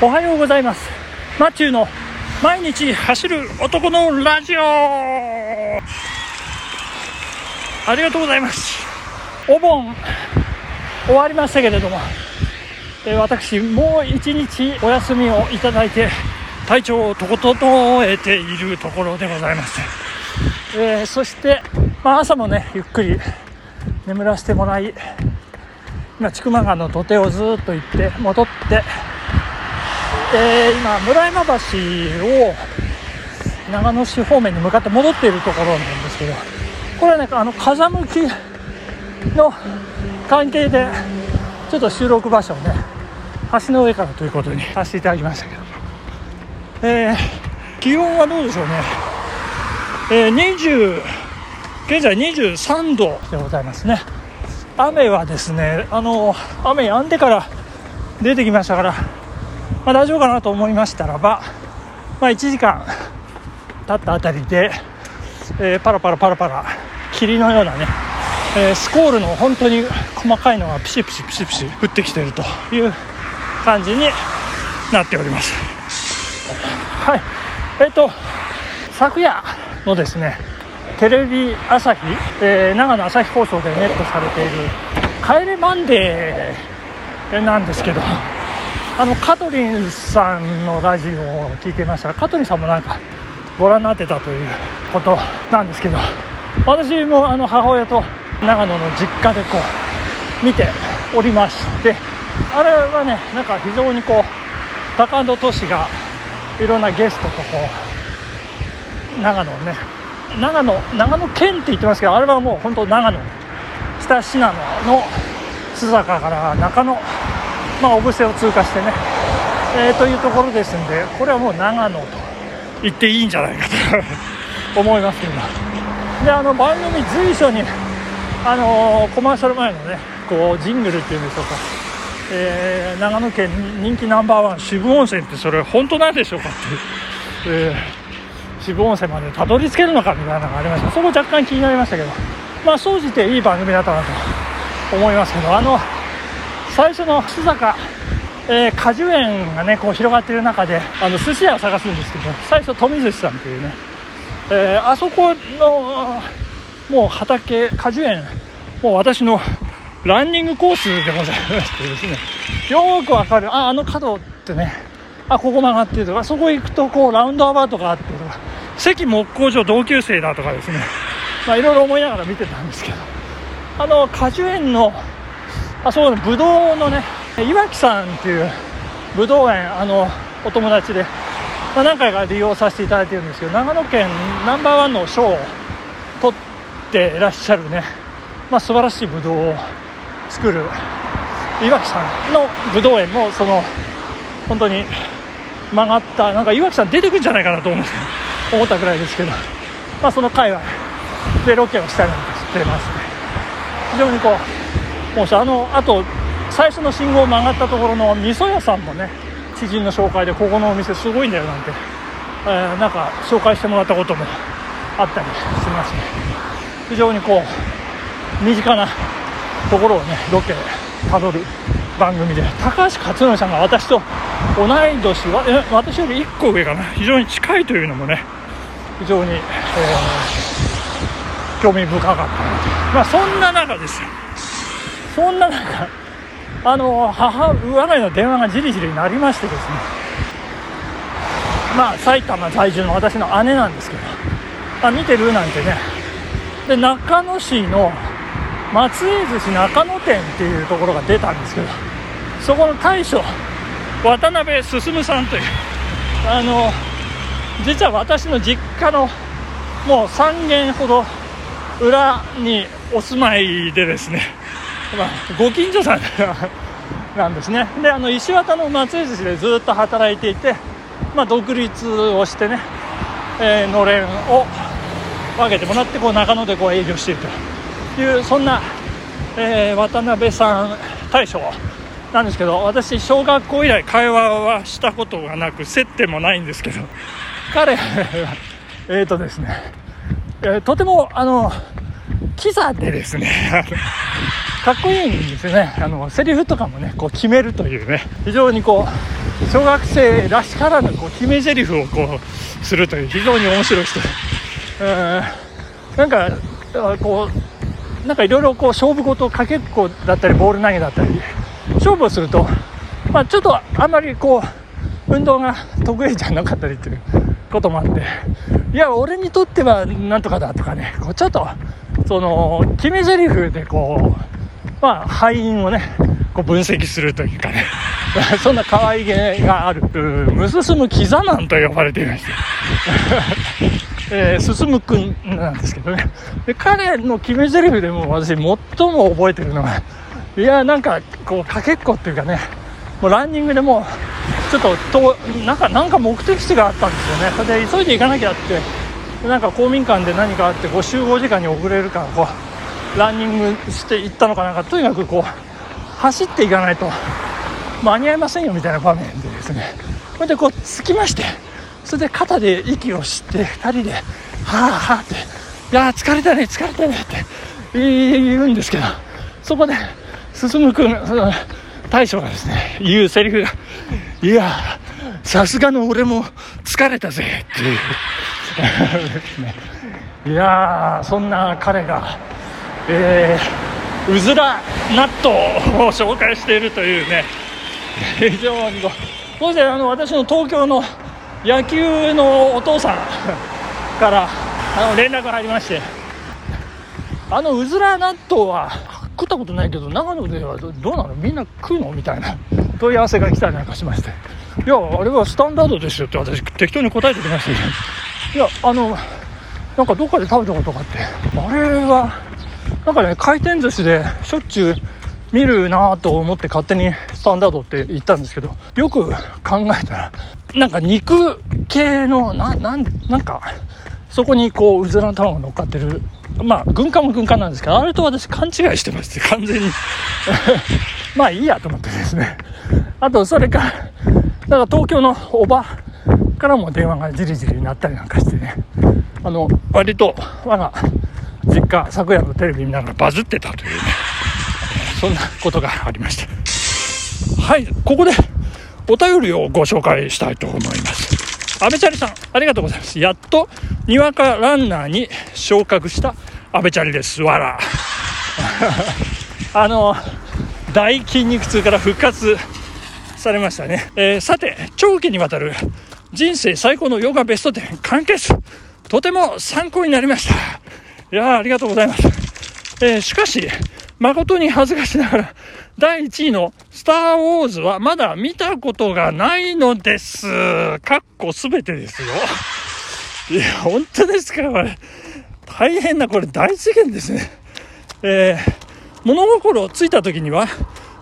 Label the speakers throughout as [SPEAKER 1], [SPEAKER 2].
[SPEAKER 1] おはようございます。マチューの毎日走る男のラジオ。ありがとうございます。お盆終わりましたけれども、えー私もう一日お休みをいただいて体調を整えているところでございます、えーそして、まあ、朝もねゆっくり眠らせてもらい今千曲川の土手をずっと行って戻ってえー今村山橋を長野市方面に向かって戻っているところなんですけどこれはねあの風向きの関係でちょっと収録場所をね橋の上からということにさせていただきましたけど、えー気温はどうでしょうね、えー20現在23度でございますね雨はですねあの雨止んでから出てきましたからまあ、大丈夫かなと思いましたらば、まあ、1時間経ったあたりで、えーパラパラパラパラ霧のようなね、えースコールの本当に細かいのがピシピシピシピシ降ってきているという感じになっております。はい。えっ、と昨夜のですねテレビ朝日、えー長野朝日放送でネットされている「帰れマンデー」なんですけどあのカトリンさんのラジオを聞いていました。らカトリンさんもなんかご覧になってたということなんですけど私もあの母親と長野の実家でこう見ておりましてあれはねなんか非常にこうタカアンドトシがいろんなゲストとこう長野をね長野長野県って言ってますけどあれはもう本当長野北信濃の須坂から中野まあ、小布施を通過してね、えーというところですんで、これはもう長野と言っていいんじゃないかと 思いますけど、であの番組随所に、あのーコマーシャル前のね、こうジングルっていうんでしょうか、えー長野県人気ナンバーワン、渋温泉ってそれ、本当なんでしょうかっていう、えー渋温泉までたどり着けるのかみたいなのがありました、そこ若干気になりましたけど、まあ、総じていい番組だったなと思いますけど、あの最初の須坂、えー果樹園がねこう広がっている中であの寿司屋を探すんですけど最初富寿司さんというね、えーあそこのもう畑果樹園もう私のランニングコースでございましてですねよくわかるああの角ってねあここ曲がってるとかそこ行くとこうラウンドアバウトがあってとか関木工所同級生だとかですねまあいろいろ思いながら見てたんですけどあの果樹園のあそうね、ぶどうのね、岩木さんっていうぶどう園、あのお友達で、まあ、何回か利用させていただいてるんですけど、長野県ナンバーワンの賞を取っていらっしゃるね、まあ素晴らしいぶどうを作る岩木さんのぶどう園も、その本当に曲がった、なんか岩木さん出てくるんじゃないかなと思って 思ったくらいですけど、まあ、その界隈でロケをしたりなんかしてまして、非常にこう、もうさあのあと最初の信号を曲がったところの味噌屋さんもね知人の紹介でここのお店すごいんだよなんて、えーなんか紹介してもらったこともあったりしますね。非常にこう身近なところをねロケたどる番組で。高橋克典さんが私と同い年はえ私より1個上かな。非常に近いというのもね非常に、えー興味深かったまあそんな中ですよ。そんな中、あの母我が家の電話がじりじり鳴りましてですね、まあ、埼玉在住の私の姉なんですけど、あ見てるなんてね、で中野市の松江寿司中野店っていうところが出たんですけど、そこの大将、渡辺進さんという、あの実は私の実家のもう3軒ほど裏にお住まいでですね、まあ、ご近所さん なんですね。であの石渡の松江寿司でずっと働いていて、まあ、独立をしてね、えーのれんを分けてもらってこう中野でこう営業しているというそんな、えー渡辺さん大将なんですけど私小学校以来会話はしたことがなく接点もないんですけど彼は えっとですね、えーとてもあのキザでですねかっこいいんですよね。あのセリフとかもねこう決めるというね。非常にこう小学生らしからぬこう決め台詞をこうするという非常に面白い人うん。なんかこうなんかいろいろこう勝負事かけっこだったりボール投げだったり勝負をすると、まあ、ちょっとあんまりこう運動が得意じゃなかったりっていうこともあっていや俺にとってはなんとかだとかねこうちょっとその決め台詞でこうまあ敗因をねこう分析するというかね。そんな可愛げがある。ムススムキザマンと呼ばれていまして。えー、進むくんなんですけどね。で彼の決め台詞でも私最も覚えてるのがいやなんかこうかけっこっていうかね。もうランニングでもちょっととなんかなんか目的地があったんですよね。それで急いで行かなきゃって。なんか公民館で何かあってこう集合時間に遅れるからこうランニングして行ったのかなんかとにかくこう走っていかないと間に合いませんよみたいな場面でですね。これでこう着きましてそれで肩で息をして2人ではあはあっていや疲れたね疲れたねって言うんですけどそこで進君大将がですね言うセリフがいやさすがの俺も疲れたぜっていう。いやそんな彼がえー、うずら納豆を紹介しているというね非常にこうそしてあの私の東京の野球のお父さんからあの連絡が入りましてあのうずら納豆は食ったことないけど長野ではどうなの？みんな食うの？みたいな問い合わせが来たりなんかしまして。いやあれはスタンダードですよって私適当に答えてきました。いやあのなんかどっかで食べたことがあってあれはなんかね回転寿司でしょっちゅう見るなと思って勝手にスタンダードって言ったんですけどよく考えたらなんか肉系のななんなんかそこにこううずらの卵が乗っかってる。まあ軍艦も軍艦なんですけどあれと私勘違いしてまして完全に。まあいいやと思ってですね。あとそれからだから東京のおばからも電話がじりじりになったりなんかしてね。あの割と我が実家昨夜のテレビ見ながらバズってたというねそんなことがありました。はいここでお便りをご紹介したいと思います。阿部チャリさんありがとうございます。やっとにわかランナーに昇格した阿部チャリです。わら。あの大筋肉痛から復活されましたね、えー、さて長期にわたる人生最高のヨガベスト10完結。とても参考になりました。いやありがとうございます、えー、しかし誠に恥ずかしながら、第1位のスター・ウォーズはまだ見たことがないのです。かっこすべてですよ。いや、本当ですかこれ。大変な、これ大事件ですね。えー、物心ついた時には、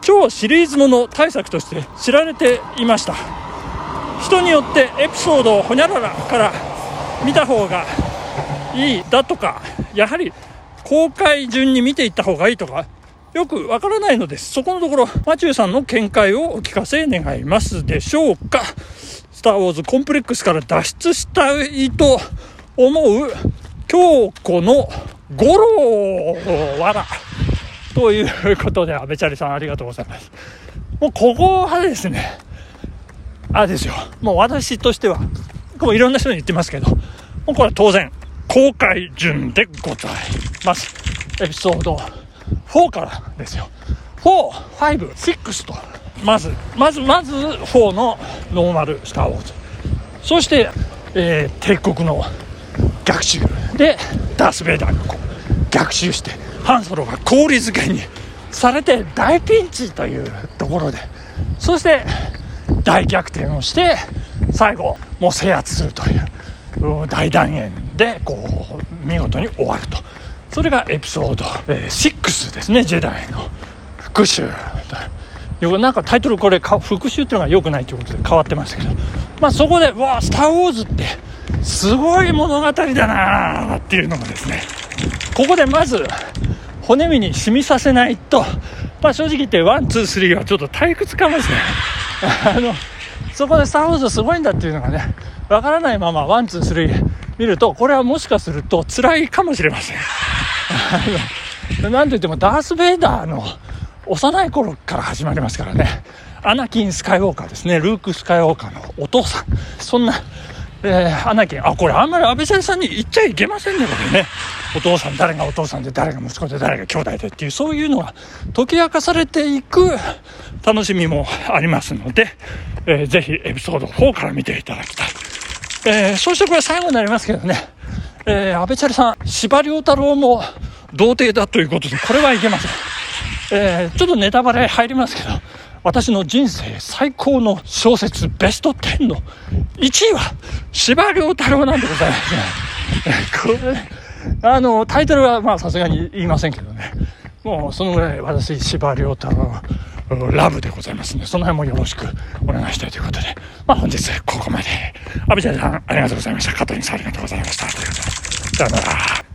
[SPEAKER 1] 超シリーズもの対策として知られていました。人によってエピソードをほにゃららから見た方がいいだとか、やはり公開順に見ていった方がいいとか、よくわからないのです。そこのところ、マチューさんの見解をお聞かせ願いますでしょうか。スター・ウォーズコンプレックスから脱出したいと思う京子の五郎わら。ということで、安倍チャリさんありがとうございます。もうここはですね、あれですよ。もう私としては、もういろんな人に言ってますけど、もうこれは当然、公開順でございます。エピソード4からですよ。4、5、6と、まず、まず、まず4のノーマルスター・ウォーズ。そして、えー、帝国の逆襲で、ダース・ベイダーがこう逆襲して、ハンソロが氷漬けにされて大ピンチというところで、そして大逆転をして、最後、もう制圧するという。大団円でこう見事に終わると。それがエピソード、え、6ですねジェダイの復讐なんかタイトルこれ復讐っていうのが良くないということで変わってましたけど。まあそこでうわスター・ウォーズってすごい物語だなっていうのがですねここでまず骨身に染みさせないと。まあ正直言って one two three はちょっと退屈かもしれない。あのそこでスター・ウォーズすごいんだっていうのがねわからないまま one two three 見るとこれはもしかすると辛いかもしれません なんといってもダース・ベイダーの幼い頃から始まりますからね。アナキン・スカイウォーカーですね。ルーク・スカイウォーカーのお父さん。そんな、えー、アナキン、あ、これあんまり安倍先さんに言っちゃいけませんね、これね。お父さん、誰がお父さんで、誰が息子で、誰が兄弟でっていう、そういうのが解き明かされていく楽しみもありますので、えー、ぜひエピソード4から見ていただきたい。えー、そしてこれ最後になりますけどね、えー、安倍チャリさん、司馬太郎も童貞だということで、これはいけません。えー、ちょっとネタバレ入りますけど、私の人生最高の小説ベスト10の1位は司馬太郎なんでございますね。これ、あの、タイトルはまあさすがに言いませんけどね。もうそのぐらい私、司馬太郎ラブでございますので、その辺もよろしくお願いしたいということで、まあ本日ここまで。阿部ちゃんさんありがとうございました。加藤さんありがとうございました。ということで、さよなら。